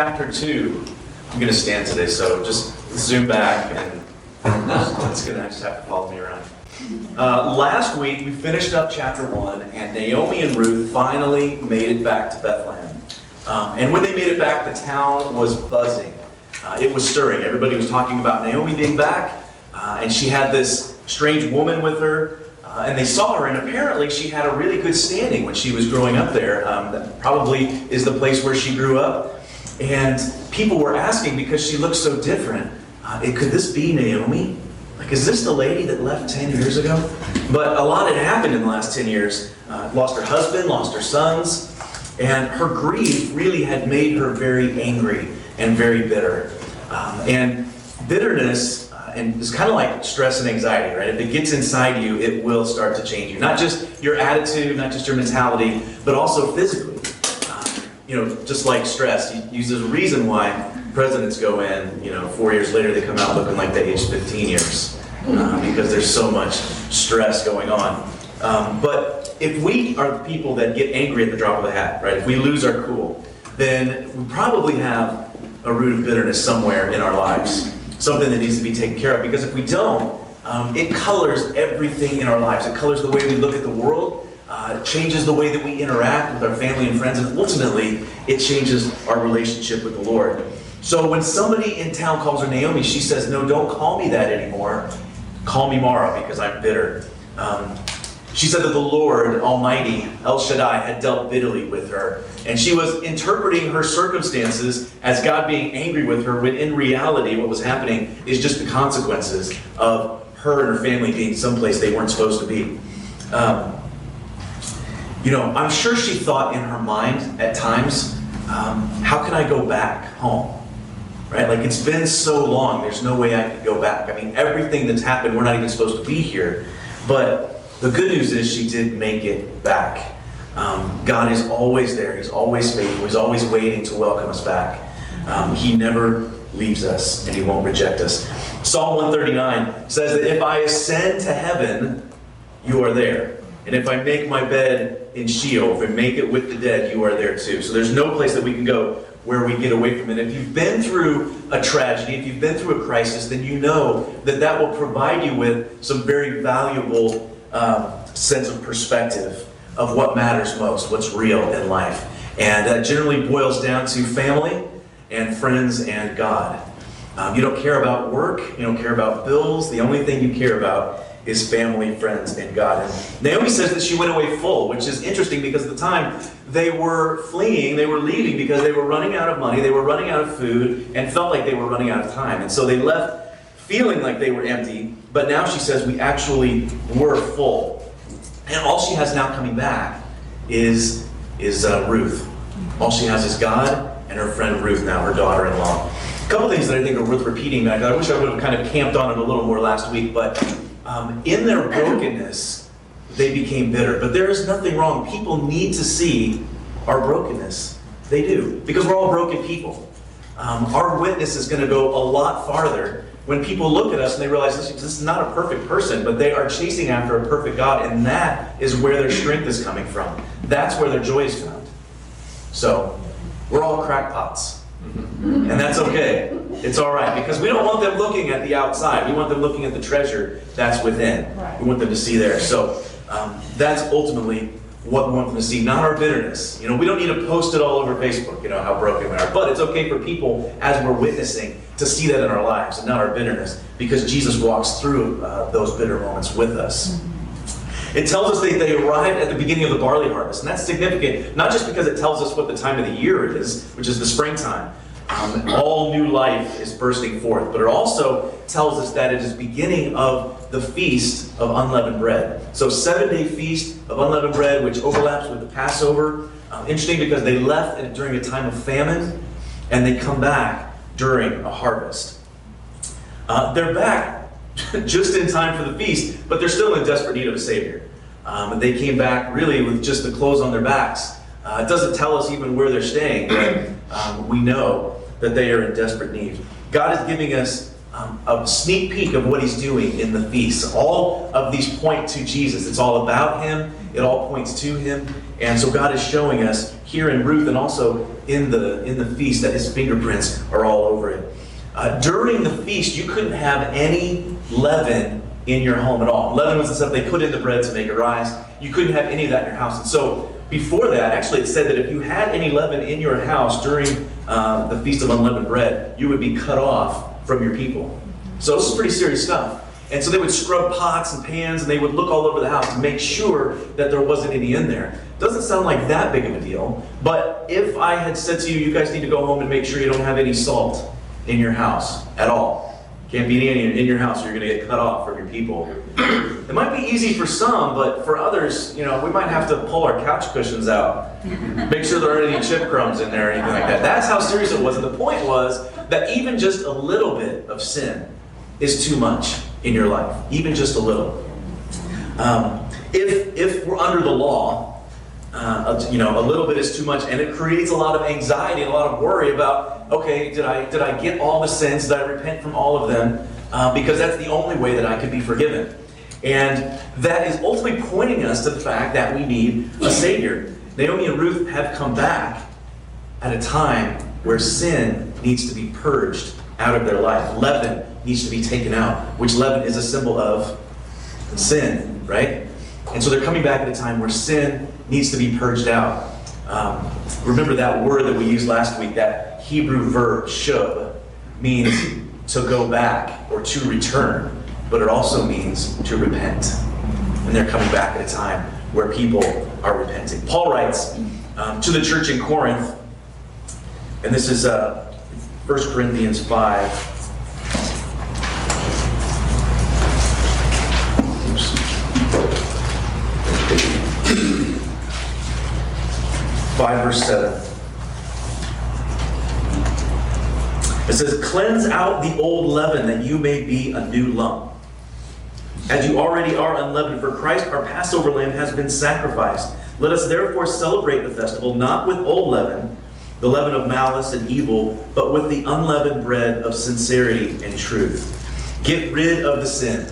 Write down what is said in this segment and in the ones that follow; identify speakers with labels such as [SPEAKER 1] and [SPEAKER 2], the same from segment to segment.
[SPEAKER 1] chapter 2. I'm going to stand today, so just zoom back and it's going to just have to follow me around. Uh, last week, we finished up chapter 1, and Naomi and Ruth finally made it back to Bethlehem. Um, and when they made it back, the town was buzzing. Uh, it was stirring. Everybody was talking about Naomi being back, uh, and she had this strange woman with her. Uh, and they saw her, and apparently she had a really good standing when she was growing up there. Um, that probably is the place where she grew up. And people were asking because she looked so different, uh, could this be Naomi? Like, is this the lady that left 10 years ago? But a lot had happened in the last 10 years. Uh, lost her husband, lost her sons, and her grief really had made her very angry and very bitter. Um, and bitterness and it's kind of like stress and anxiety, right? If it gets inside you, it will start to change you. Not just your attitude, not just your mentality, but also physically. You know, just like stress, uses a reason why presidents go in, you know, four years later they come out looking like they aged 15 years uh, because there's so much stress going on. Um, but if we are the people that get angry at the drop of a hat, right? If we lose our cool, then we probably have a root of bitterness somewhere in our lives something that needs to be taken care of. Because if we don't, um, it colors everything in our lives. It colors the way we look at the world. Uh, it changes the way that we interact with our family and friends, and ultimately, it changes our relationship with the Lord. So when somebody in town calls her Naomi, she says, "No, don't call me that anymore. Call me Mara because I'm bitter." Um, she said that the Lord Almighty, El Shaddai, had dealt bitterly with her. And she was interpreting her circumstances as God being angry with her, when in reality, what was happening is just the consequences of her and her family being someplace they weren't supposed to be. Um, you know, I'm sure she thought in her mind at times, um, how can I go back home? Right? Like, it's been so long, there's no way I could go back. I mean, everything that's happened, we're not even supposed to be here. But the good news is she did make it back. Um, God is always there. He's always faithful. He's always waiting to welcome us back. Um, he never leaves us and he won't reject us. Psalm 139 says that if I ascend to heaven, you are there. And if I make my bed in Sheol, if I make it with the dead, you are there too. So there's no place that we can go where we get away from it. If you've been through a tragedy, if you've been through a crisis, then you know that that will provide you with some very valuable um, sense of perspective of what matters most, what's real in life. And that generally boils down to family and friends and God. Um, you don't care about work, you don't care about bills. The only thing you care about is family, friends, and God. And Naomi says that she went away full, which is interesting because at the time they were fleeing, they were leaving because they were running out of money, they were running out of food, and felt like they were running out of time. And so they left feeling like they were empty, but now she says we actually were full. And all she has now coming back is, is uh, Ruth. All she has is God and her friend Ruth, now her daughter in law. A couple things that I think are worth repeating. I wish I would have kind of camped on it a little more last week, but um, in their brokenness, they became bitter. But there is nothing wrong. People need to see our brokenness. They do, because we're all broken people. Um, our witness is going to go a lot farther when people look at us and they realize this, this is not a perfect person, but they are chasing after a perfect God, and that is where their strength is coming from. That's where their joy is found. So, we're all crackpots. And that's okay. It's all right because we don't want them looking at the outside. We want them looking at the treasure that's within. We want them to see there. So um, that's ultimately what we want them to see, not our bitterness. You know, we don't need to post it all over Facebook, you know, how broken we are. But it's okay for people, as we're witnessing, to see that in our lives and not our bitterness, because Jesus walks through uh, those bitter moments with us. It tells us that they arrived at the beginning of the barley harvest, and that's significant, not just because it tells us what the time of the year it is, which is the springtime. Um, all new life is bursting forth, but it also tells us that it is beginning of the feast of unleavened bread. So, seven day feast of unleavened bread, which overlaps with the Passover. Um, interesting because they left during a time of famine and they come back during a harvest. Uh, they're back just in time for the feast, but they're still in desperate need of a Savior. Um, they came back really with just the clothes on their backs. Uh, it doesn't tell us even where they're staying, but um, we know that they are in desperate need. God is giving us um, a sneak peek of what he's doing in the feast. All of these point to Jesus. It's all about him. It all points to him. And so God is showing us here in Ruth and also in the in the feast that his fingerprints are all over it. Uh, during the feast, you couldn't have any leaven in your home at all. Leaven was the stuff they put in the bread to make it rise. You couldn't have any of that in your house. And so before that, actually, it said that if you had any leaven in your house during uh, the Feast of Unleavened Bread, you would be cut off from your people. So this is pretty serious stuff. And so they would scrub pots and pans and they would look all over the house to make sure that there wasn't any in there. Doesn't sound like that big of a deal, but if I had said to you, you guys need to go home and make sure you don't have any salt in your house at all, can't be any in your house, or you're going to get cut off from your people. It might be easy for some, but for others, you know, we might have to pull our couch cushions out, make sure there aren't any chip crumbs in there or anything like that. That's how serious it was. And the point was that even just a little bit of sin is too much in your life, even just a little. Um, if, if we're under the law, uh, you know, a little bit is too much, and it creates a lot of anxiety and a lot of worry about, okay, did I did I get all the sins? Did I repent from all of them? Uh, because that's the only way that I could be forgiven. And that is ultimately pointing us to the fact that we need a Savior. Naomi and Ruth have come back at a time where sin needs to be purged out of their life. Leaven needs to be taken out, which leaven is a symbol of sin, right? And so they're coming back at a time where sin needs to be purged out. Um, remember that word that we used last week, that Hebrew verb, shub, means to go back or to return, but it also means to repent. And they're coming back at a time where people are repenting. Paul writes um, to the church in Corinth, and this is uh, 1 Corinthians 5. 5, verse 7. It says, Cleanse out the old leaven that you may be a new lump. As you already are unleavened, for Christ our Passover lamb has been sacrificed. Let us therefore celebrate the festival not with old leaven, the leaven of malice and evil, but with the unleavened bread of sincerity and truth. Get rid of the sin.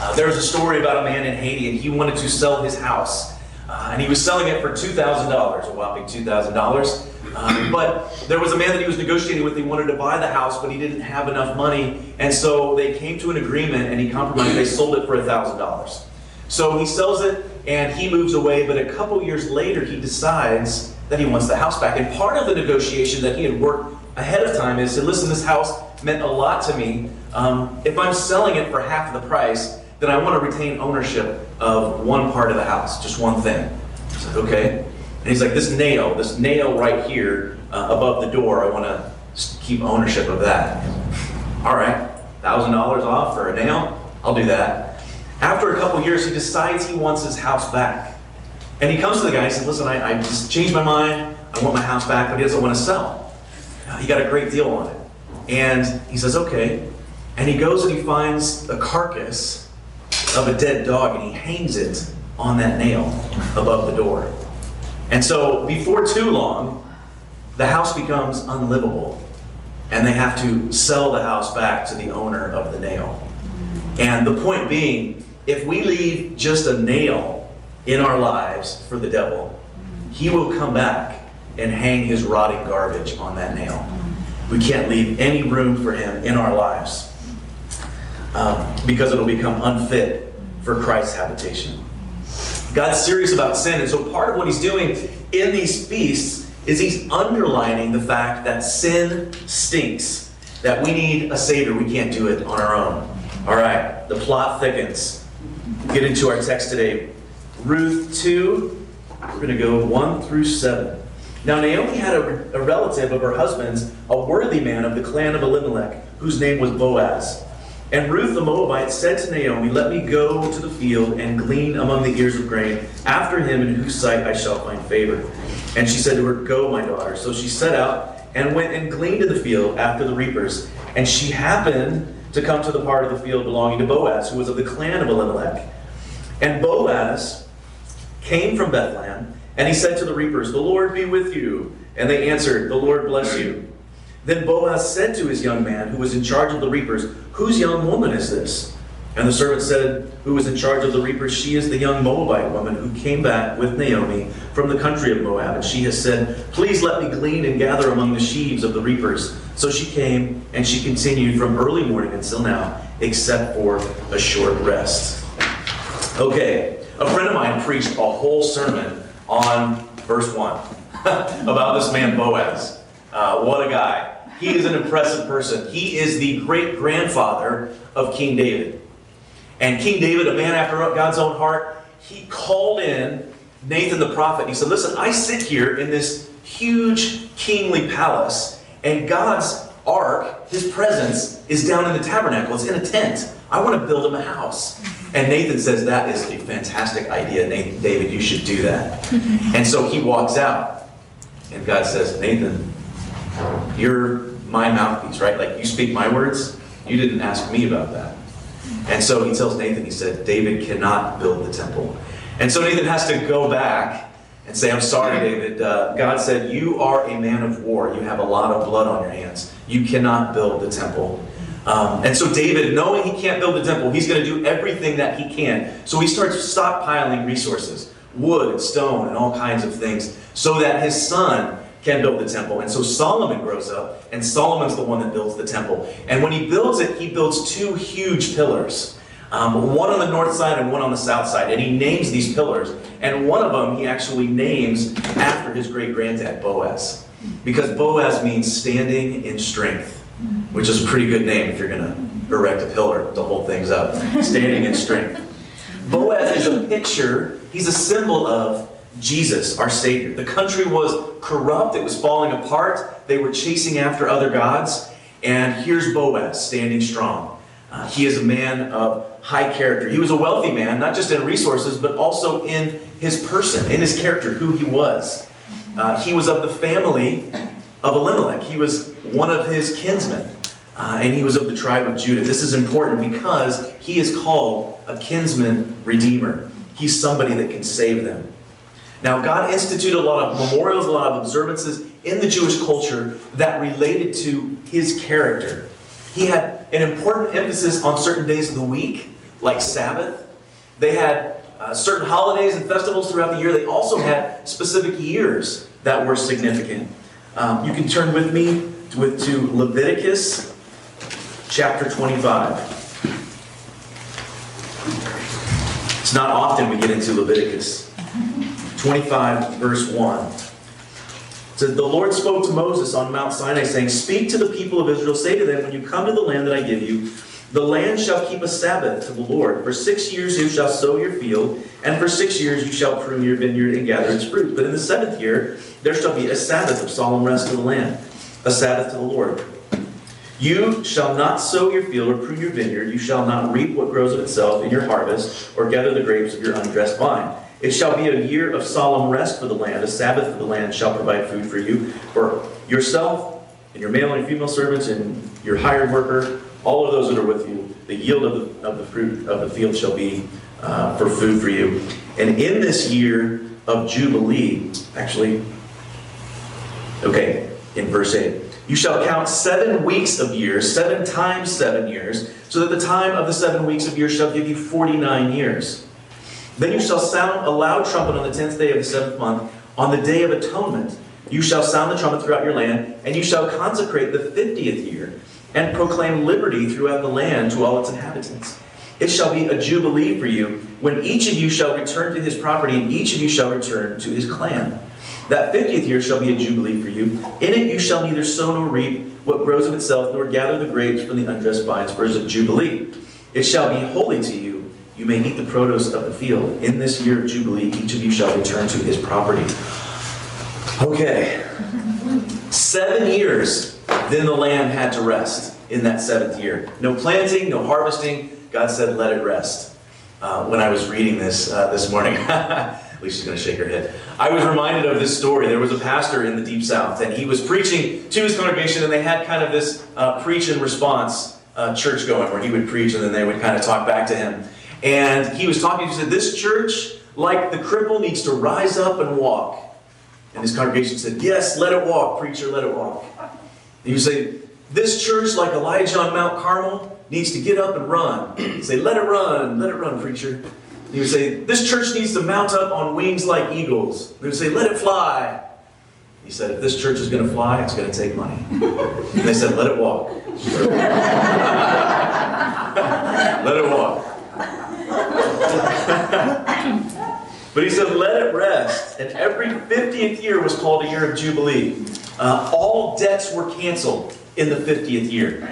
[SPEAKER 1] Uh, there's a story about a man in Haiti, and he wanted to sell his house. Uh, and he was selling it for $2,000, a whopping $2,000. Um, but there was a man that he was negotiating with. He wanted to buy the house, but he didn't have enough money. And so they came to an agreement and he compromised. They sold it for $1,000. So he sells it and he moves away. But a couple years later, he decides that he wants the house back. And part of the negotiation that he had worked ahead of time is to listen, this house meant a lot to me. Um, if I'm selling it for half the price, then I want to retain ownership of one part of the house, just one thing. Okay. And he's like, this nail, this nail right here uh, above the door, I want to keep ownership of that. All right, $1,000 off for a nail? I'll do that. After a couple years, he decides he wants his house back. And he comes to the guy and says, listen, I, I just changed my mind. I want my house back, but he doesn't want to sell. Uh, he got a great deal on it. And he says, okay. And he goes and he finds a carcass of a dead dog and he hangs it on that nail above the door. And so, before too long, the house becomes unlivable and they have to sell the house back to the owner of the nail. And the point being, if we leave just a nail in our lives for the devil, he will come back and hang his rotting garbage on that nail. We can't leave any room for him in our lives um, because it'll become unfit for Christ's habitation. God's serious about sin, and so part of what he's doing in these feasts is he's underlining the fact that sin stinks, that we need a Savior. We can't do it on our own. All right, the plot thickens. Get into our text today. Ruth 2, we're going to go 1 through 7. Now, Naomi had a, a relative of her husband's, a worthy man of the clan of Elimelech, whose name was Boaz. And Ruth the Moabite said to Naomi, Let me go to the field and glean among the ears of grain after him in whose sight I shall find favor. And she said to her, Go, my daughter. So she set out and went and gleaned in the field after the reapers. And she happened to come to the part of the field belonging to Boaz, who was of the clan of Elimelech. And Boaz came from Bethlehem, and he said to the reapers, The Lord be with you. And they answered, The Lord bless you. Then Boaz said to his young man, who was in charge of the reapers, Whose young woman is this? And the servant said, Who was in charge of the reapers? She is the young Moabite woman who came back with Naomi from the country of Moab. And she has said, Please let me glean and gather among the sheaves of the reapers. So she came, and she continued from early morning until now, except for a short rest. Okay, a friend of mine preached a whole sermon on verse 1 about this man Boaz. Uh, what a guy. He is an impressive person. He is the great grandfather of King David. And King David, a man after God's own heart, he called in Nathan the prophet. He said, Listen, I sit here in this huge kingly palace, and God's ark, his presence, is down in the tabernacle. It's in a tent. I want to build him a house. And Nathan says, That is a fantastic idea, Nathan, David. You should do that. and so he walks out. And God says, Nathan, you're my mouthpiece, right? Like you speak my words. You didn't ask me about that. And so he tells Nathan, he said, David cannot build the temple. And so Nathan has to go back and say, I'm sorry, David. Uh, God said, You are a man of war. You have a lot of blood on your hands. You cannot build the temple. Um, and so David, knowing he can't build the temple, he's going to do everything that he can. So he starts stockpiling resources, wood stone and all kinds of things, so that his son can build the temple. And so Solomon grows up, and Solomon's the one that builds the temple. And when he builds it, he builds two huge pillars. Um, one on the north side and one on the south side. And he names these pillars. And one of them he actually names after his great granddad, Boaz. Because Boaz means standing in strength, which is a pretty good name if you're going to erect a pillar to hold things up. Standing in strength. Boaz is a picture, he's a symbol of Jesus, our Savior. The country was corrupt, it was falling apart, they were chasing after other gods. And here's Boaz standing strong. Uh, he is a man of high character. He was a wealthy man, not just in resources, but also in his person, in his character, who he was. Uh, he was of the family of Elimelech, he was one of his kinsmen. Uh, and he was of the tribe of Judah. This is important because he is called a kinsman redeemer. He's somebody that can save them. Now, God instituted a lot of memorials, a lot of observances in the Jewish culture that related to his character. He had an important emphasis on certain days of the week, like Sabbath. They had uh, certain holidays and festivals throughout the year. They also had specific years that were significant. Um, you can turn with me to, to Leviticus chapter 25. It's not often we get into Leviticus. 25, verse 1. It says, The Lord spoke to Moses on Mount Sinai, saying, Speak to the people of Israel, say to them, When you come to the land that I give you, the land shall keep a Sabbath to the Lord. For six years you shall sow your field, and for six years you shall prune your vineyard and gather its fruit. But in the seventh year there shall be a Sabbath of solemn rest to the land, a Sabbath to the Lord. You shall not sow your field or prune your vineyard. You shall not reap what grows of itself in your harvest, or gather the grapes of your undressed vine. It shall be a year of solemn rest for the land. A Sabbath for the land shall provide food for you, for yourself, and your male and female servants, and your hired worker, all of those that are with you. The yield of the, of the fruit of the field shall be uh, for food for you. And in this year of Jubilee, actually, okay, in verse 8, you shall count seven weeks of years, seven times seven years, so that the time of the seven weeks of years shall give you 49 years. Then you shall sound a loud trumpet on the tenth day of the seventh month, on the day of atonement. You shall sound the trumpet throughout your land, and you shall consecrate the fiftieth year, and proclaim liberty throughout the land to all its inhabitants. It shall be a jubilee for you, when each of you shall return to his property, and each of you shall return to his clan. That fiftieth year shall be a jubilee for you. In it you shall neither sow nor reap what grows of itself, nor gather the grapes from the undressed vines, for it is a jubilee. It shall be holy to you you may eat the produce of the field. In this year of Jubilee, each of you shall return to his property. Okay. Seven years, then the land had to rest in that seventh year. No planting, no harvesting. God said, let it rest. Uh, when I was reading this uh, this morning, at least she's going to shake her head. I was reminded of this story. There was a pastor in the Deep South, and he was preaching to his congregation, and they had kind of this uh, preach and response uh, church going where he would preach, and then they would kind of talk back to him. And he was talking, he said, This church, like the cripple, needs to rise up and walk. And his congregation said, Yes, let it walk, preacher, let it walk. You say, this church, like Elijah on Mount Carmel, needs to get up and run. You say, let it run, let it run, preacher. You say, this church needs to mount up on wings like eagles. You say, let it fly. He said, if this church is going to fly, it's going to take money. And they said, let it walk. let it walk. but he said, let it rest. And every 50th year was called a year of Jubilee. Uh, all debts were canceled in the 50th year.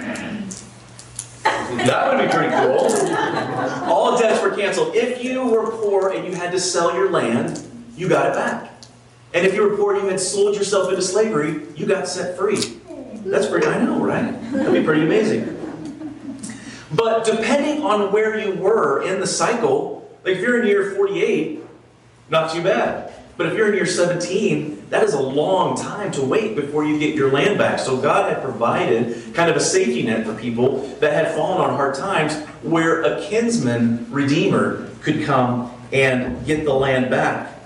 [SPEAKER 1] That would be pretty cool. All debts were canceled. If you were poor and you had to sell your land, you got it back. And if you were poor and you had sold yourself into slavery, you got set free. That's pretty, I know, right? That'd be pretty amazing. But depending on where you were in the cycle, like if you're in year 48, not too bad. But if you're in year 17, that is a long time to wait before you get your land back. So God had provided kind of a safety net for people that had fallen on hard times where a kinsman redeemer could come and get the land back.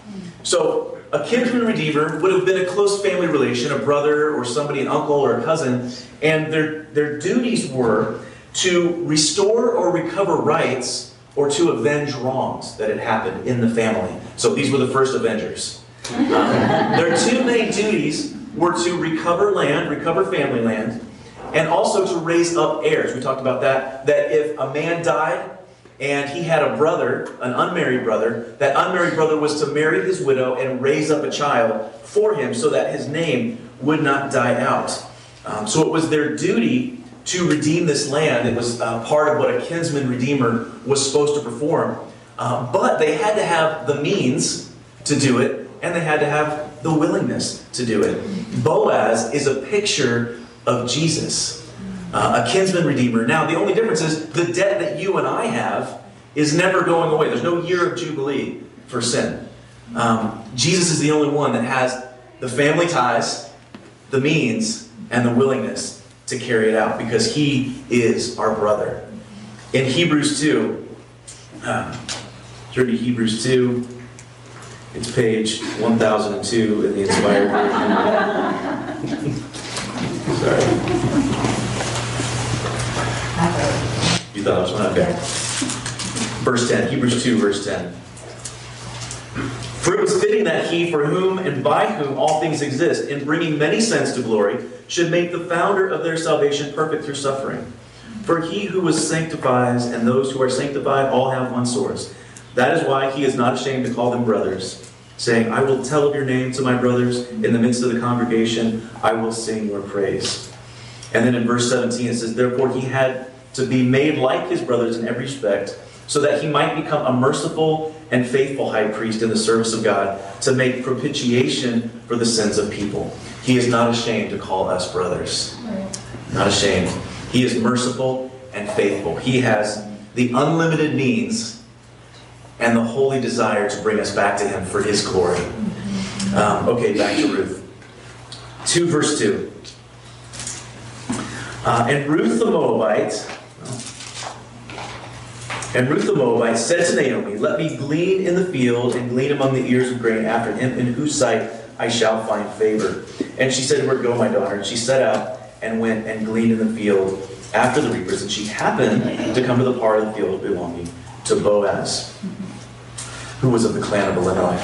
[SPEAKER 1] So a kinsman redeemer would have been a close family relation, a brother or somebody, an uncle or a cousin, and their, their duties were to restore or recover rights or to avenge wrongs that had happened in the family. So these were the first avengers. Um, their two main duties were to recover land, recover family land, and also to raise up heirs. We talked about that. That if a man died and he had a brother, an unmarried brother, that unmarried brother was to marry his widow and raise up a child for him so that his name would not die out. Um, so it was their duty to redeem this land. It was uh, part of what a kinsman redeemer was supposed to perform. Uh, but they had to have the means to do it, and they had to have the willingness to do it. Boaz is a picture of Jesus, uh, a kinsman redeemer. Now, the only difference is the debt that you and I have is never going away. There's no year of Jubilee for sin. Um, Jesus is the only one that has the family ties, the means, and the willingness to carry it out because he is our brother. In Hebrews 2, um, turn to Hebrews 2. It's page 1002 in the Inspired Version. Sorry. You thought I was one? Okay. Verse 10, Hebrews 2, verse 10. For it was fitting that he, for whom and by whom all things exist, in bringing many sons to glory, should make the founder of their salvation perfect through suffering. For he who was sanctifies and those who are sanctified all have one source. That is why he is not ashamed to call them brothers, saying, I will tell of your name to my brothers in the midst of the congregation, I will sing your praise. And then in verse 17 it says, Therefore he had to be made like his brothers in every respect, so that he might become a merciful and faithful high priest in the service of God to make propitiation for the sins of people. He is not ashamed to call us brothers. Not ashamed. He is merciful and faithful. He has the unlimited means and the holy desire to bring us back to Him for His glory. Um, okay, back to Ruth. 2 verse 2. Uh, and Ruth the Moabite, and Ruth the Moabite said to Naomi, Let me glean in the field and glean among the ears of grain after him in whose sight I shall find favor. And she said her, Go, my daughter. And she set out and went and gleaned in the field after the reapers. And she happened to come to the part of the field belonging to Boaz, who was of the clan of Elimelech.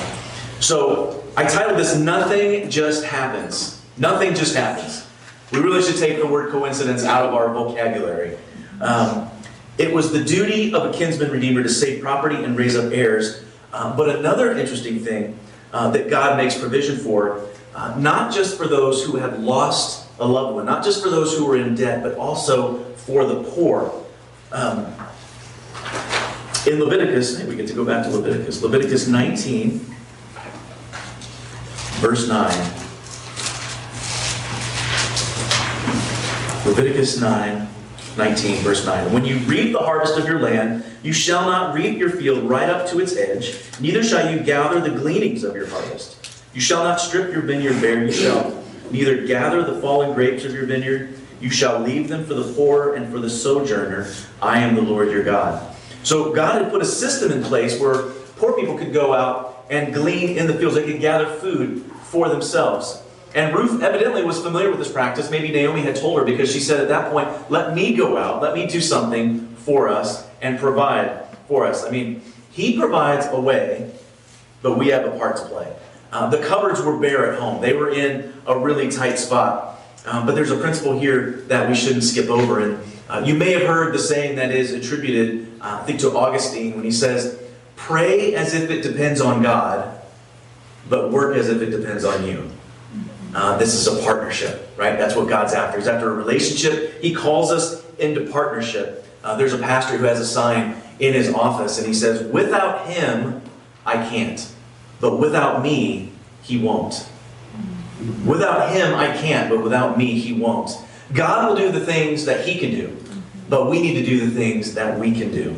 [SPEAKER 1] So I titled this Nothing Just Happens. Nothing just happens. We really should take the word coincidence out of our vocabulary. Um, it was the duty of a kinsman redeemer to save property and raise up heirs. Uh, but another interesting thing uh, that God makes provision for, uh, not just for those who have lost a loved one, not just for those who are in debt, but also for the poor. Um, in Leviticus, we get to go back to Leviticus, Leviticus 19, verse 9. Leviticus 9, 19, verse 9. When you reap the harvest of your land, you shall not reap your field right up to its edge, neither shall you gather the gleanings of your harvest. You shall not strip your vineyard bare, you shall neither gather the fallen grapes of your vineyard, you shall leave them for the poor and for the sojourner. I am the Lord your God. So God had put a system in place where poor people could go out and glean in the fields. They could gather food for themselves. And Ruth evidently was familiar with this practice. Maybe Naomi had told her because she said at that point, Let me go out, let me do something for us and provide for us. I mean, he provides a way, but we have a part to play. Uh, the cupboards were bare at home, they were in a really tight spot. Um, but there's a principle here that we shouldn't skip over. And uh, you may have heard the saying that is attributed, uh, I think, to Augustine when he says, Pray as if it depends on God, but work as if it depends on you. Uh, this is a partnership, right? That's what God's after. He's after a relationship. He calls us into partnership. Uh, there's a pastor who has a sign in his office, and he says, Without him, I can't. But without me, he won't. Without him, I can't, but without me, he won't. God will do the things that he can do, but we need to do the things that we can do.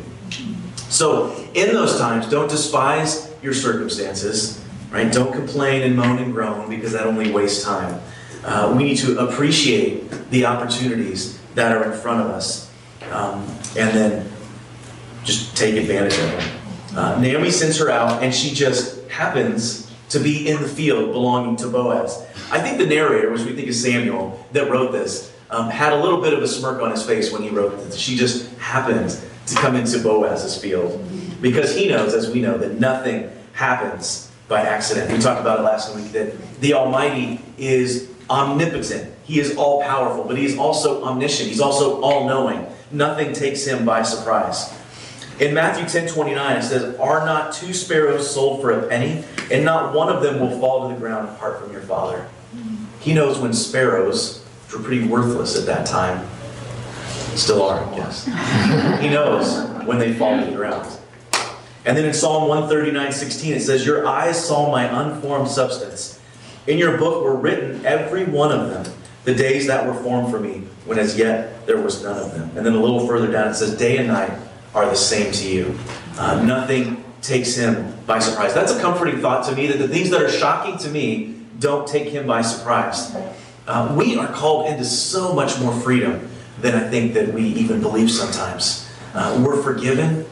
[SPEAKER 1] So, in those times, don't despise your circumstances, right? Don't complain and moan and groan because that only wastes time. Uh, we need to appreciate the opportunities that are in front of us um, and then just take advantage of them. Uh, Naomi sends her out, and she just happens to be in the field belonging to Boaz. I think the narrator, which we think is Samuel, that wrote this, um, had a little bit of a smirk on his face when he wrote that She just happened to come into Boaz's field because he knows, as we know, that nothing happens by accident. We talked about it last week that the Almighty is omnipotent. He is all powerful, but he is also omniscient. He's also all knowing. Nothing takes him by surprise. In Matthew 10 29, it says, Are not two sparrows sold for a penny, and not one of them will fall to the ground apart from your Father? He knows when sparrows, which were pretty worthless at that time, still are, yes. he knows when they fall to the ground. And then in Psalm 139 16, it says, Your eyes saw my unformed substance. In your book were written, every one of them, the days that were formed for me, when as yet there was none of them. And then a little further down, it says, Day and night are the same to you. Uh, nothing takes him by surprise. That's a comforting thought to me that the things that are shocking to me don't take him by surprise. Uh, we are called into so much more freedom than I think that we even believe sometimes. Uh, we're forgiven,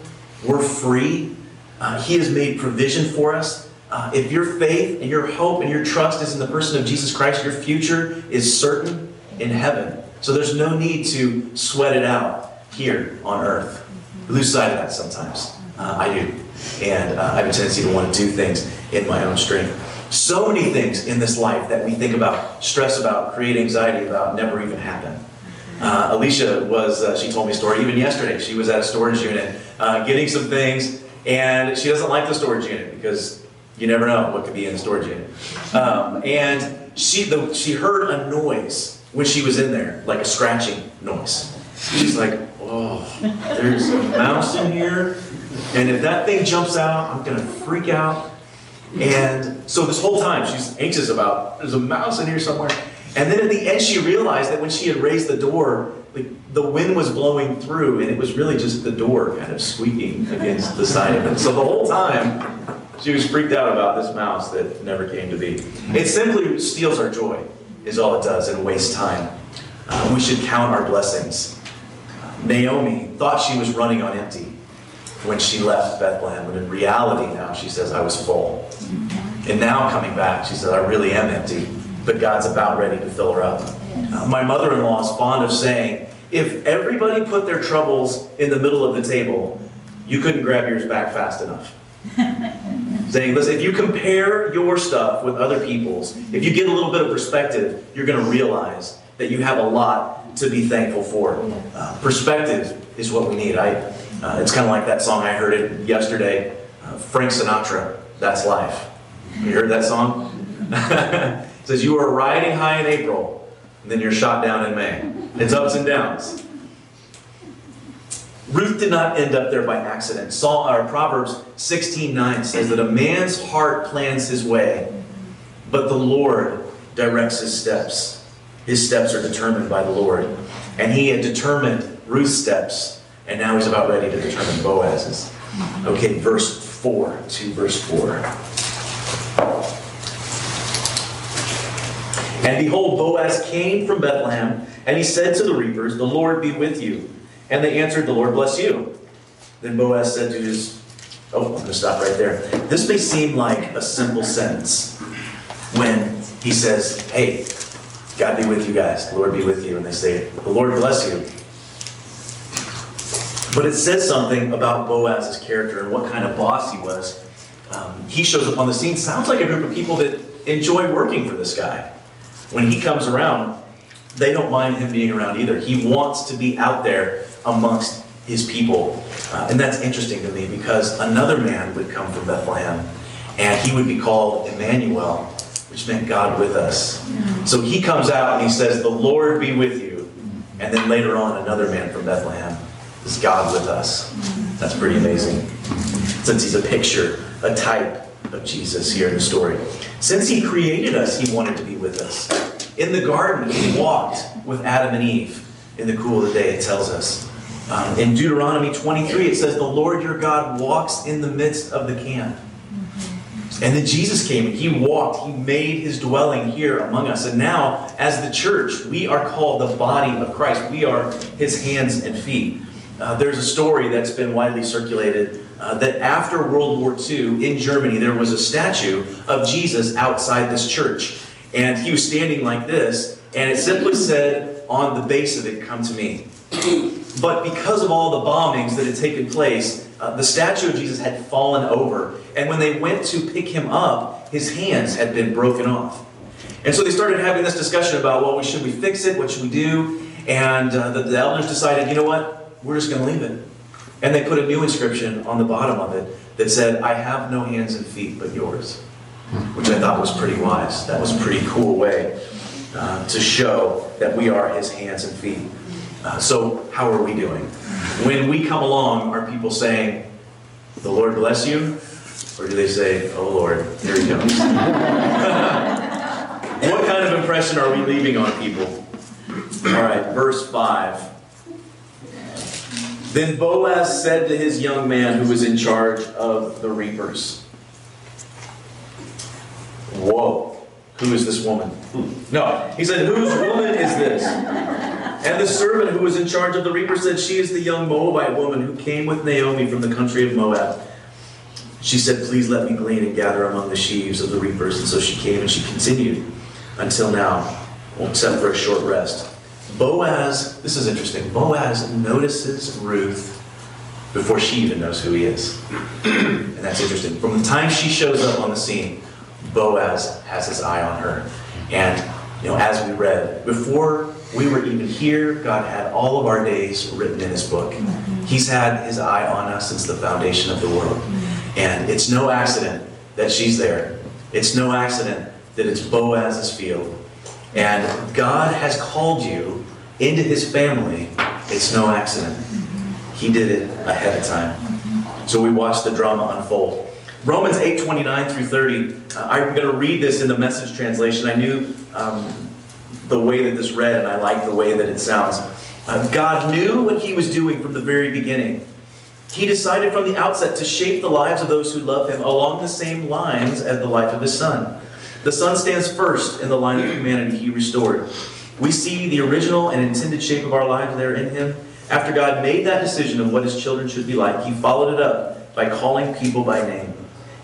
[SPEAKER 1] we're free. Uh, he has made provision for us. Uh, if your faith and your hope and your trust is in the person of Jesus Christ, your future is certain in heaven. So there's no need to sweat it out here on earth We lose sight of that sometimes. Uh, I do. And uh, I have a tendency to want to do things in my own strength. So many things in this life that we think about, stress about, create anxiety about, never even happen. Uh, Alicia was, uh, she told me a story even yesterday. She was at a storage unit uh, getting some things, and she doesn't like the storage unit because you never know what could be in the storage unit. Um, and she, the, she heard a noise when she was in there, like a scratching noise. She's like, oh, there's a mouse in here. And if that thing jumps out, I'm going to freak out. And so this whole time, she's anxious about there's a mouse in here somewhere. And then at the end, she realized that when she had raised the door, the, the wind was blowing through, and it was really just the door kind of squeaking against the side of it. So the whole time, she was freaked out about this mouse that never came to be. It simply steals our joy, is all it does, and wastes time. Uh, we should count our blessings Naomi thought she was running on empty when she left Bethlehem, but in reality now she says, I was full. And now coming back, she says, I really am empty, but God's about ready to fill her up. Uh, my mother in law is fond of saying, if everybody put their troubles in the middle of the table, you couldn't grab yours back fast enough. saying, listen, if you compare your stuff with other people's, if you get a little bit of perspective, you're going to realize that you have a lot to be thankful for. Uh, perspective is what we need. I, uh, it's kind of like that song I heard it yesterday. Uh, Frank Sinatra, "That's Life." You heard that song? it says you are riding high in April, and then you're shot down in May. It's ups and downs. Ruth did not end up there by accident. Saul, or Proverbs 16:9 says that a man's heart plans his way, but the Lord directs his steps. His steps are determined by the Lord. And he had determined Ruth's steps, and now he's about ready to determine Boaz's. Okay, verse 4 to verse 4. And behold, Boaz came from Bethlehem, and he said to the reapers, The Lord be with you. And they answered, The Lord bless you. Then Boaz said to his, Oh, I'm going to stop right there. This may seem like a simple sentence when he says, Hey, God be with you guys. The Lord be with you. And they say, The Lord bless you. But it says something about Boaz's character and what kind of boss he was. Um, he shows up on the scene. Sounds like a group of people that enjoy working for this guy. When he comes around, they don't mind him being around either. He wants to be out there amongst his people. Uh, and that's interesting to me because another man would come from Bethlehem and he would be called Emmanuel, which meant God with us. So he comes out and he says, The Lord be with you. And then later on, another man from Bethlehem is God with us. That's pretty amazing. Since he's a picture, a type of Jesus here in the story. Since he created us, he wanted to be with us. In the garden, he walked with Adam and Eve in the cool of the day, it tells us. Um, in Deuteronomy 23, it says, The Lord your God walks in the midst of the camp. And then Jesus came and he walked, he made his dwelling here among us. And now, as the church, we are called the body of Christ. We are his hands and feet. Uh, there's a story that's been widely circulated uh, that after World War II in Germany, there was a statue of Jesus outside this church. And he was standing like this, and it simply said on the base of it, Come to me. But because of all the bombings that had taken place, uh, the statue of Jesus had fallen over. And when they went to pick him up, his hands had been broken off. And so they started having this discussion about, well, should we fix it? What should we do? And uh, the, the elders decided, you know what? We're just going to leave it. And they put a new inscription on the bottom of it that said, I have no hands and feet but yours. Which I thought was pretty wise. That was a pretty cool way uh, to show that we are his hands and feet. Uh, so, how are we doing? When we come along, are people saying, The Lord bless you? Or do they say, Oh Lord, here he comes? what kind of impression are we leaving on people? All right, verse 5. Then Boaz said to his young man who was in charge of the reapers, Whoa, who is this woman? No, he said, Whose woman is this? And the servant who was in charge of the reapers said, She is the young Moabite woman who came with Naomi from the country of Moab. She said, Please let me glean and gather among the sheaves of the reapers. And so she came and she continued until now, except for a short rest. Boaz, this is interesting. Boaz notices Ruth before she even knows who he is. and that's interesting. From the time she shows up on the scene, Boaz has his eye on her. And, you know, as we read, before we were even here, God had all of our days written in His book. He's had His eye on us since the foundation of the world. And it's no accident that she's there. It's no accident that it's Boaz's field. And God has called you into His family. It's no accident. He did it ahead of time. So we watch the drama unfold. Romans 8 29 through 30. Uh, I'm going to read this in the message translation. I knew um, the way that this read, and I like the way that it sounds. Uh, God knew what He was doing from the very beginning. He decided from the outset to shape the lives of those who love Him along the same lines as the life of His Son. The Son stands first in the line of humanity He restored. We see the original and intended shape of our lives there in Him. After God made that decision of what His children should be like, He followed it up by calling people by name.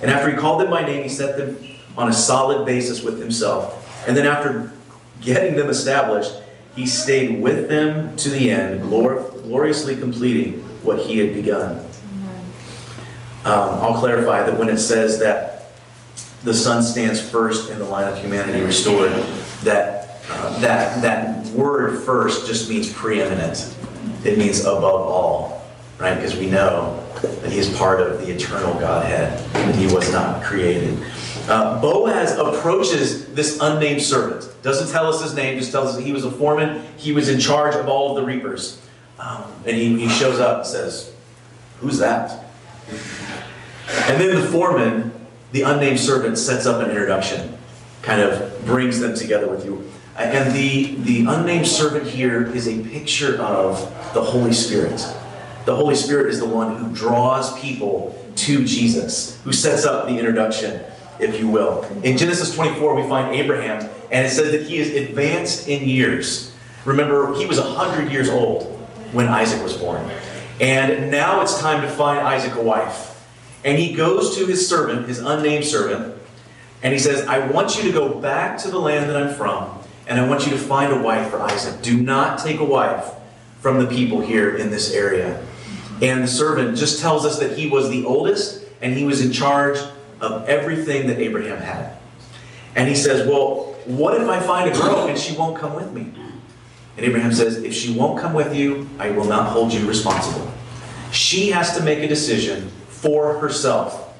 [SPEAKER 1] And after He called them by name, He set them on a solid basis with Himself. And then after getting them established, he stayed with them to the end, gloriously completing what he had begun. Um, I'll clarify that when it says that the Son stands first in the line of humanity restored, that uh, that that word first just means preeminent. It means above all, right? Because we know that he is part of the eternal Godhead, that he was not created. Uh, Boaz approaches this unnamed servant. Doesn't tell us his name, just tells us he was a foreman. He was in charge of all of the reapers. Um, and he, he shows up and says, Who's that? And then the foreman, the unnamed servant, sets up an introduction, kind of brings them together with you. And the, the unnamed servant here is a picture of the Holy Spirit. The Holy Spirit is the one who draws people to Jesus, who sets up the introduction if you will. In Genesis 24, we find Abraham, and it says that he is advanced in years. Remember, he was 100 years old when Isaac was born. And now it's time to find Isaac a wife. And he goes to his servant, his unnamed servant, And he says, I want you to go back to the land that I'm from, and I want you to find a wife for Isaac. Do not take a wife from the people here in this area. And the servant just tells us that he was the oldest, and he was in charge of everything that Abraham had. And he says, Well, what if I find a girl and she won't come with me? And Abraham says, If she won't come with you, I will not hold you responsible. She has to make a decision for herself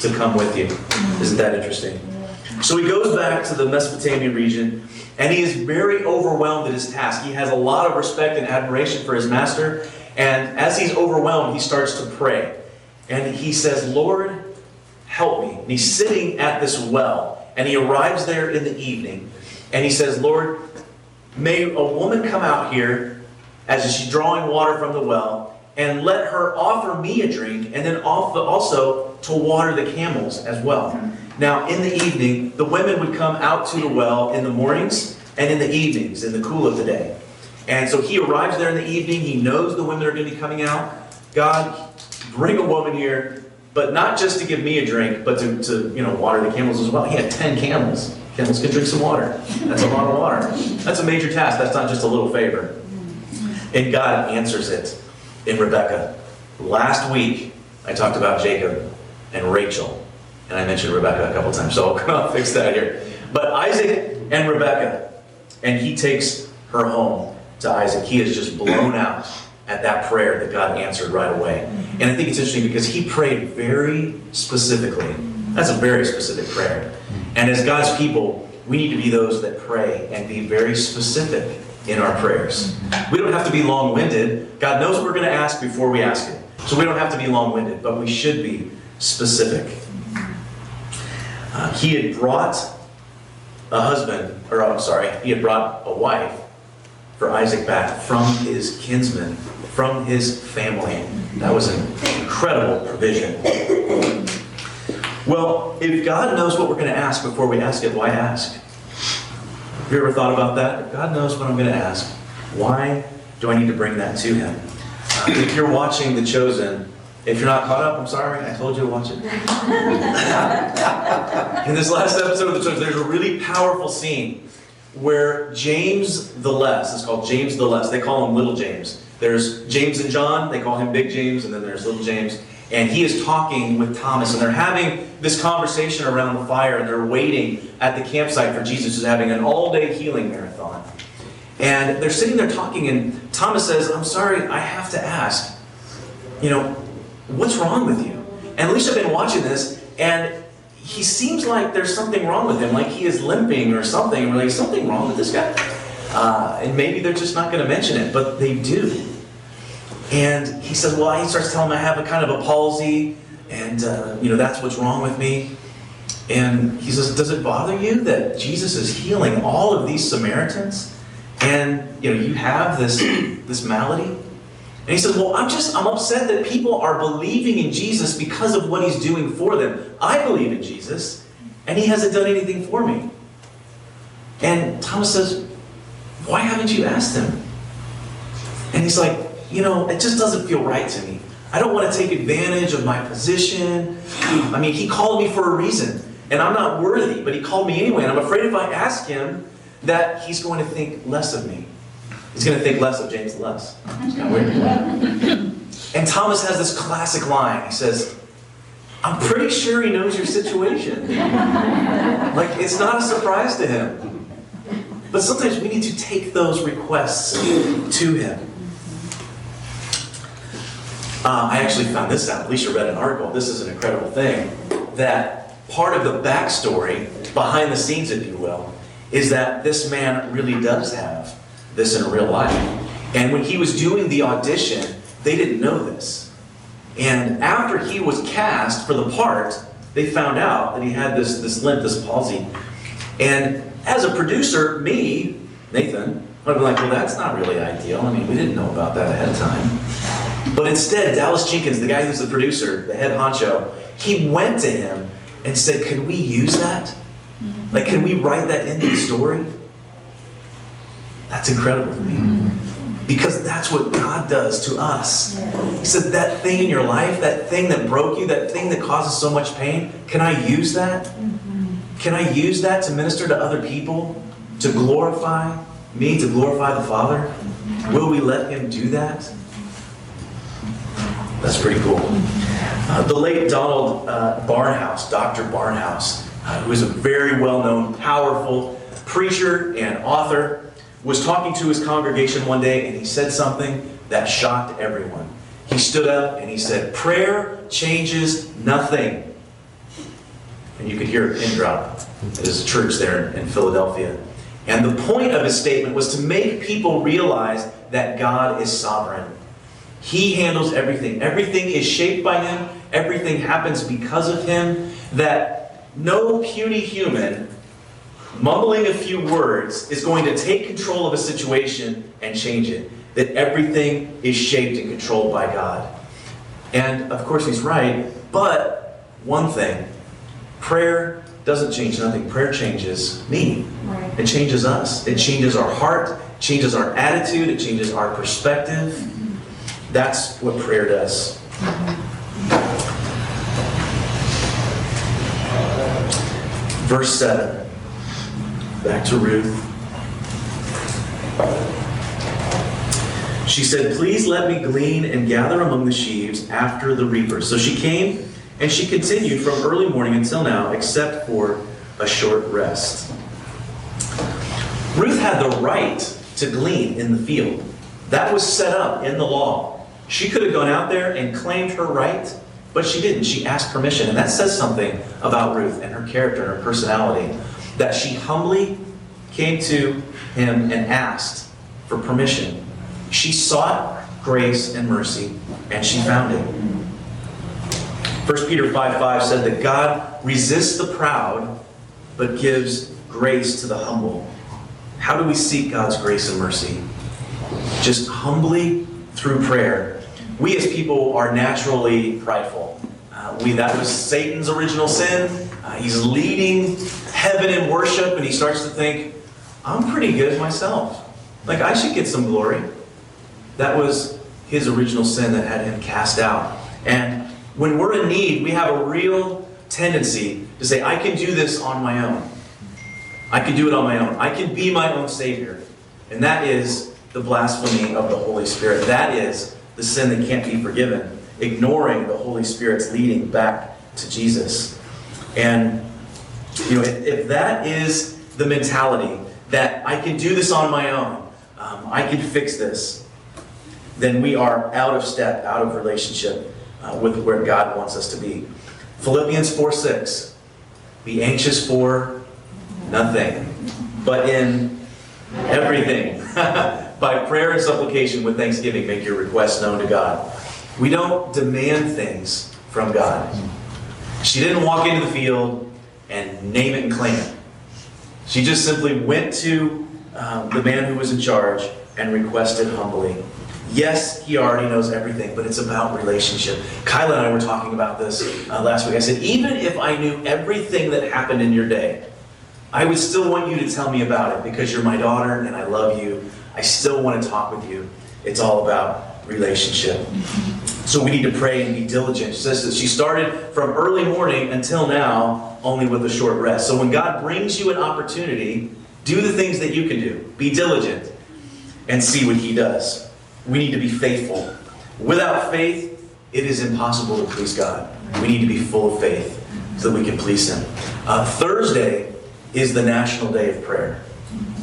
[SPEAKER 1] to come with you. Isn't that interesting? So he goes back to the Mesopotamian region and he is very overwhelmed at his task. He has a lot of respect and admiration for his master. And as he's overwhelmed, he starts to pray. And he says, Lord, help me. And he's sitting at this well. And he arrives there in the evening. And he says, Lord, may a woman come out here as she's drawing water from the well and let her offer me a drink and then also to water the camels as well. Now, in the evening, the women would come out to the well in the mornings and in the evenings, in the cool of the day. And so he arrives there in the evening. He knows the women are going to be coming out. God, bring a woman here, but not just to give me a drink, but to, to you know water the camels as well. He had 10 camels. Camels can drink some water. That's a lot of water. That's a major task. That's not just a little favor. And God answers it in Rebecca. Last week, I talked about Jacob and Rachel, and I mentioned Rebecca a couple times, so I'll fix that here. But Isaac and Rebecca, and he takes her home to Isaac. He is just blown out at that prayer that God answered right away. And I think it's interesting because he prayed very specifically. That's a very specific prayer. And as God's people, we need to be those that pray and be very specific in our prayers. We don't have to be long winded. God knows what we're going to ask before we ask it. So we don't have to be long winded, but we should be specific. Uh, he had brought a husband, or I'm sorry, he had brought a wife for Isaac back from his kinsmen, from his family. That was an incredible provision. Well, if God knows what we're going to ask before we ask it, why ask? Have you ever thought about that? If God knows what I'm going to ask, why do I need to bring that to Him? Uh, if you're watching The Chosen, if you're not caught up, I'm sorry, I told you to watch it. In this last episode of The church, there's a really powerful scene where James the Less, it's called James the Less, they call him Little James. There's James and John, they call him Big James, and then there's Little James. And he is talking with Thomas, and they're having this conversation around the fire, and they're waiting at the campsite for Jesus, who's having an all day healing marathon. And they're sitting there talking, and Thomas says, I'm sorry, I have to ask, you know, what's wrong with you? And Alicia been watching this, and he seems like there's something wrong with him, like he is limping or something. We're like, something wrong with this guy? Uh, and maybe they're just not going to mention it, but they do. And he says, well, he starts telling me I have a kind of a palsy, and uh, you know that's what's wrong with me. And he says, does it bother you that Jesus is healing all of these Samaritans, and you know you have this this malady? And he says, well, I'm just I'm upset that people are believing in Jesus because of what he's doing for them. I believe in Jesus, and he hasn't done anything for me. And Thomas says, why haven't you asked him? And he's like, you know, it just doesn't feel right to me. I don't want to take advantage of my position. I mean, he called me for a reason, and I'm not worthy, but he called me anyway. And I'm afraid if I ask him, that he's going to think less of me. He's going to think less of James less. Kind of weird. and Thomas has this classic line. He says, I'm pretty sure he knows your situation. like, it's not a surprise to him. But sometimes we need to take those requests to him. Uh, I actually found this out. Alicia read an article. This is an incredible thing. That part of the backstory, behind the scenes, if you will, is that this man really does have this in real life. And when he was doing the audition, they didn't know this. And after he was cast for the part, they found out that he had this, this limp, this palsy. And as a producer, me, Nathan, I'd be like, well, that's not really ideal. I mean, we didn't know about that ahead of time. But instead, Dallas Jenkins, the guy who's the producer, the head honcho, he went to him and said, Could we use that? Like, can we write that into the story? That's incredible to me. Because that's what God does to us. He said, That thing in your life, that thing that broke you, that thing that causes so much pain, can I use that? Can I use that to minister to other people? To glorify me, to glorify the Father? Will we let Him do that? That's pretty cool. Uh, the late Donald uh, Barnhouse, Dr. Barnhouse, uh, who is a very well known, powerful preacher and author, was talking to his congregation one day and he said something that shocked everyone. He stood up and he said, Prayer changes nothing. And you could hear a pin drop at his church there in Philadelphia. And the point of his statement was to make people realize that God is sovereign. He handles everything. Everything is shaped by Him, everything happens because of Him. That no puny human mumbling a few words is going to take control of a situation and change it. That everything is shaped and controlled by God. And of course, He's right, but one thing prayer doesn't change nothing. Prayer changes me. Right. It changes us. It changes our heart, changes our attitude, it changes our perspective. Mm-hmm. That's what prayer does. Mm-hmm. Verse 7. Back to Ruth. She said, Please let me glean and gather among the sheaves after the reapers. So she came and she continued from early morning until now, except for a short rest. Ruth had the right to glean in the field. That was set up in the law. She could have gone out there and claimed her right, but she didn't. She asked permission. And that says something about Ruth and her character and her personality. That she humbly came to him and asked for permission. She sought grace and mercy, and she found it. 1 Peter 5 5 said that God resists the proud, but gives grace to the humble. How do we seek God's grace and mercy? Just humbly through prayer we as people are naturally prideful. Uh, we, that was Satan's original sin. Uh, he's leading heaven in worship, and he starts to think, I'm pretty good myself. Like, I should get some glory. That was his original sin that had him cast out. And when we're in need, we have a real tendency to say, I can do this on my own. I can do it on my own. I can be my own Savior. And that is the blasphemy of the Holy Spirit. That is the sin that can't be forgiven, ignoring the Holy Spirit's leading back to Jesus. And you know, if, if that is the mentality that I can do this on my own, um, I can fix this, then we are out of step, out of relationship uh, with where God wants us to be. Philippians 4 6. Be anxious for nothing, but in everything. By prayer and supplication with thanksgiving, make your requests known to God. We don't demand things from God. She didn't walk into the field and name it and claim it. She just simply went to um, the man who was in charge and requested humbly. Yes, he already knows everything, but it's about relationship. Kyla and I were talking about this uh, last week. I said, even if I knew everything that happened in your day, I would still want you to tell me about it because you're my daughter and I love you I still want to talk with you. It's all about relationship. So we need to pray and be diligent. She says that she started from early morning until now, only with a short rest. So when God brings you an opportunity, do the things that you can do. Be diligent and see what He does. We need to be faithful. Without faith, it is impossible to please God. We need to be full of faith so that we can please Him. Uh, Thursday is the National Day of Prayer.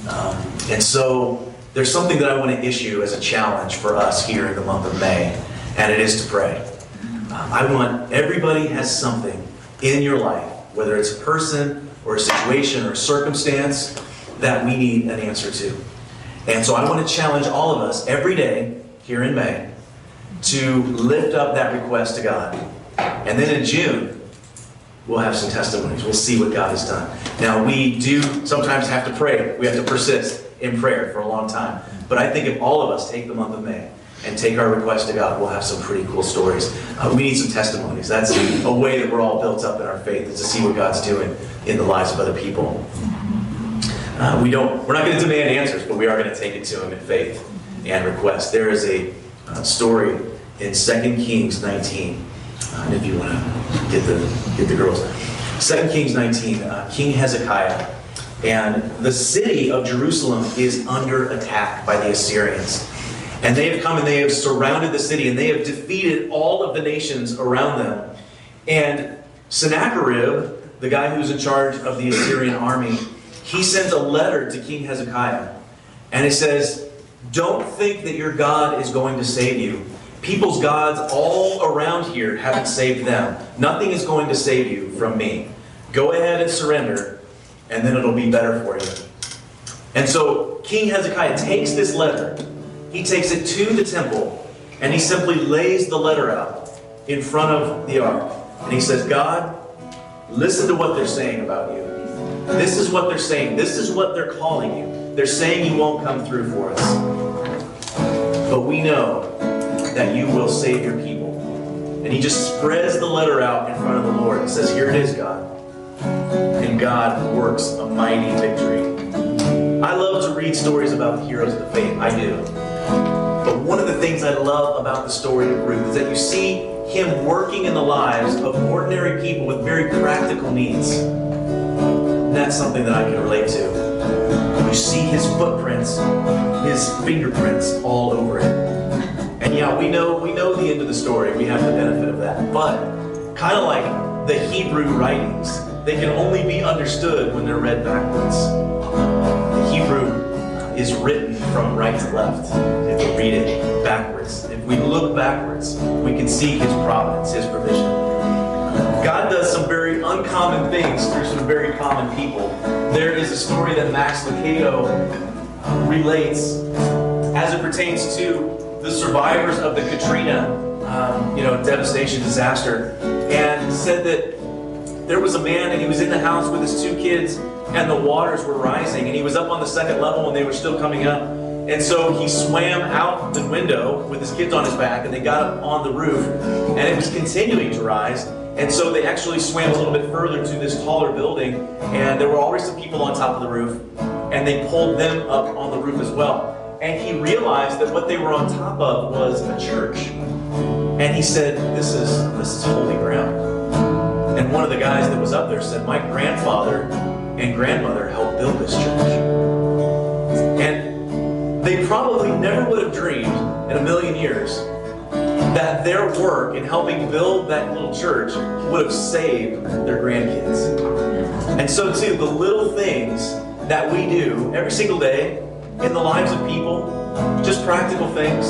[SPEAKER 1] Um, and so there's something that I want to issue as a challenge for us here in the month of May, and it is to pray. Um, I want everybody has something in your life, whether it's a person or a situation or a circumstance, that we need an answer to. And so I want to challenge all of us every day here in May to lift up that request to God. And then in June, we'll have some testimonies. We'll see what God has done. Now, we do sometimes have to pray, we have to persist in prayer for a long time. But I think if all of us take the month of May and take our request to God, we'll have some pretty cool stories. Uh, we need some testimonies. That's a way that we're all built up in our faith, is to see what God's doing in the lives of other people. Uh, we don't, we're not going to demand answers, but we are going to take it to Him in faith and request. There is a uh, story in 2 Kings 19, uh, if you want to get the, get the girls. 2 Kings 19, uh, King Hezekiah, and the city of Jerusalem is under attack by the Assyrians. And they have come and they have surrounded the city and they have defeated all of the nations around them. And Sennacherib, the guy who's in charge of the Assyrian army, he sends a letter to King Hezekiah. And it says, Don't think that your God is going to save you. People's gods all around here haven't saved them. Nothing is going to save you from me. Go ahead and surrender, and then it'll be better for you. And so King Hezekiah takes this letter, he takes it to the temple, and he simply lays the letter out in front of the ark. And he says, God, listen to what they're saying about you. This is what they're saying. This is what they're calling you. They're saying you won't come through for us. But we know that you will save your people. And he just spreads the letter out in front of the Lord and says, Here it is, God. And God works a mighty victory. I love to read stories about the heroes of the faith. I do. But one of the things I love about the story of Ruth is that you see him working in the lives of ordinary people with very practical needs. And that's something that I can relate to. You see his footprints, his fingerprints all over it. And yeah, we know we know the end of the story. We have the benefit of that. But kind of like the Hebrew writings, they can only be understood when they're read backwards. Is written from right to left. If we read it backwards, if we look backwards, we can see His providence, His provision. God does some very uncommon things through some very common people. There is a story that Max Lucado relates as it pertains to the survivors of the Katrina, um, you know, devastation, disaster, and said that there was a man and he was in the house with his two kids and the waters were rising and he was up on the second level and they were still coming up. And so he swam out the window with his kids on his back and they got up on the roof and it was continuing to rise. And so they actually swam a little bit further to this taller building and there were already some people on top of the roof and they pulled them up on the roof as well. And he realized that what they were on top of was a church. And he said this is this is holy ground. And one of the guys that was up there said, My grandfather and grandmother helped build this church. And they probably never would have dreamed in a million years that their work in helping build that little church would have saved their grandkids. And so, too, the little things that we do every single day in the lives of people, just practical things,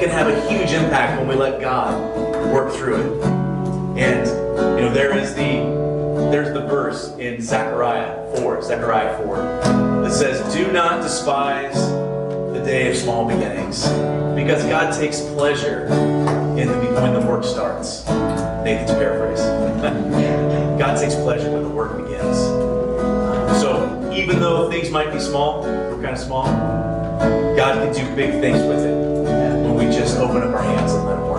[SPEAKER 1] can have a huge impact when we let God work through it. And you know, there is the there's the verse in Zechariah 4, Zechariah 4, that says, Do not despise the day of small beginnings, because God takes pleasure in the when the work starts. Nathan's paraphrase. God takes pleasure when the work begins. Um, so even though things might be small, we're kind of small, God can do big things with it when we just open up our hands and let it.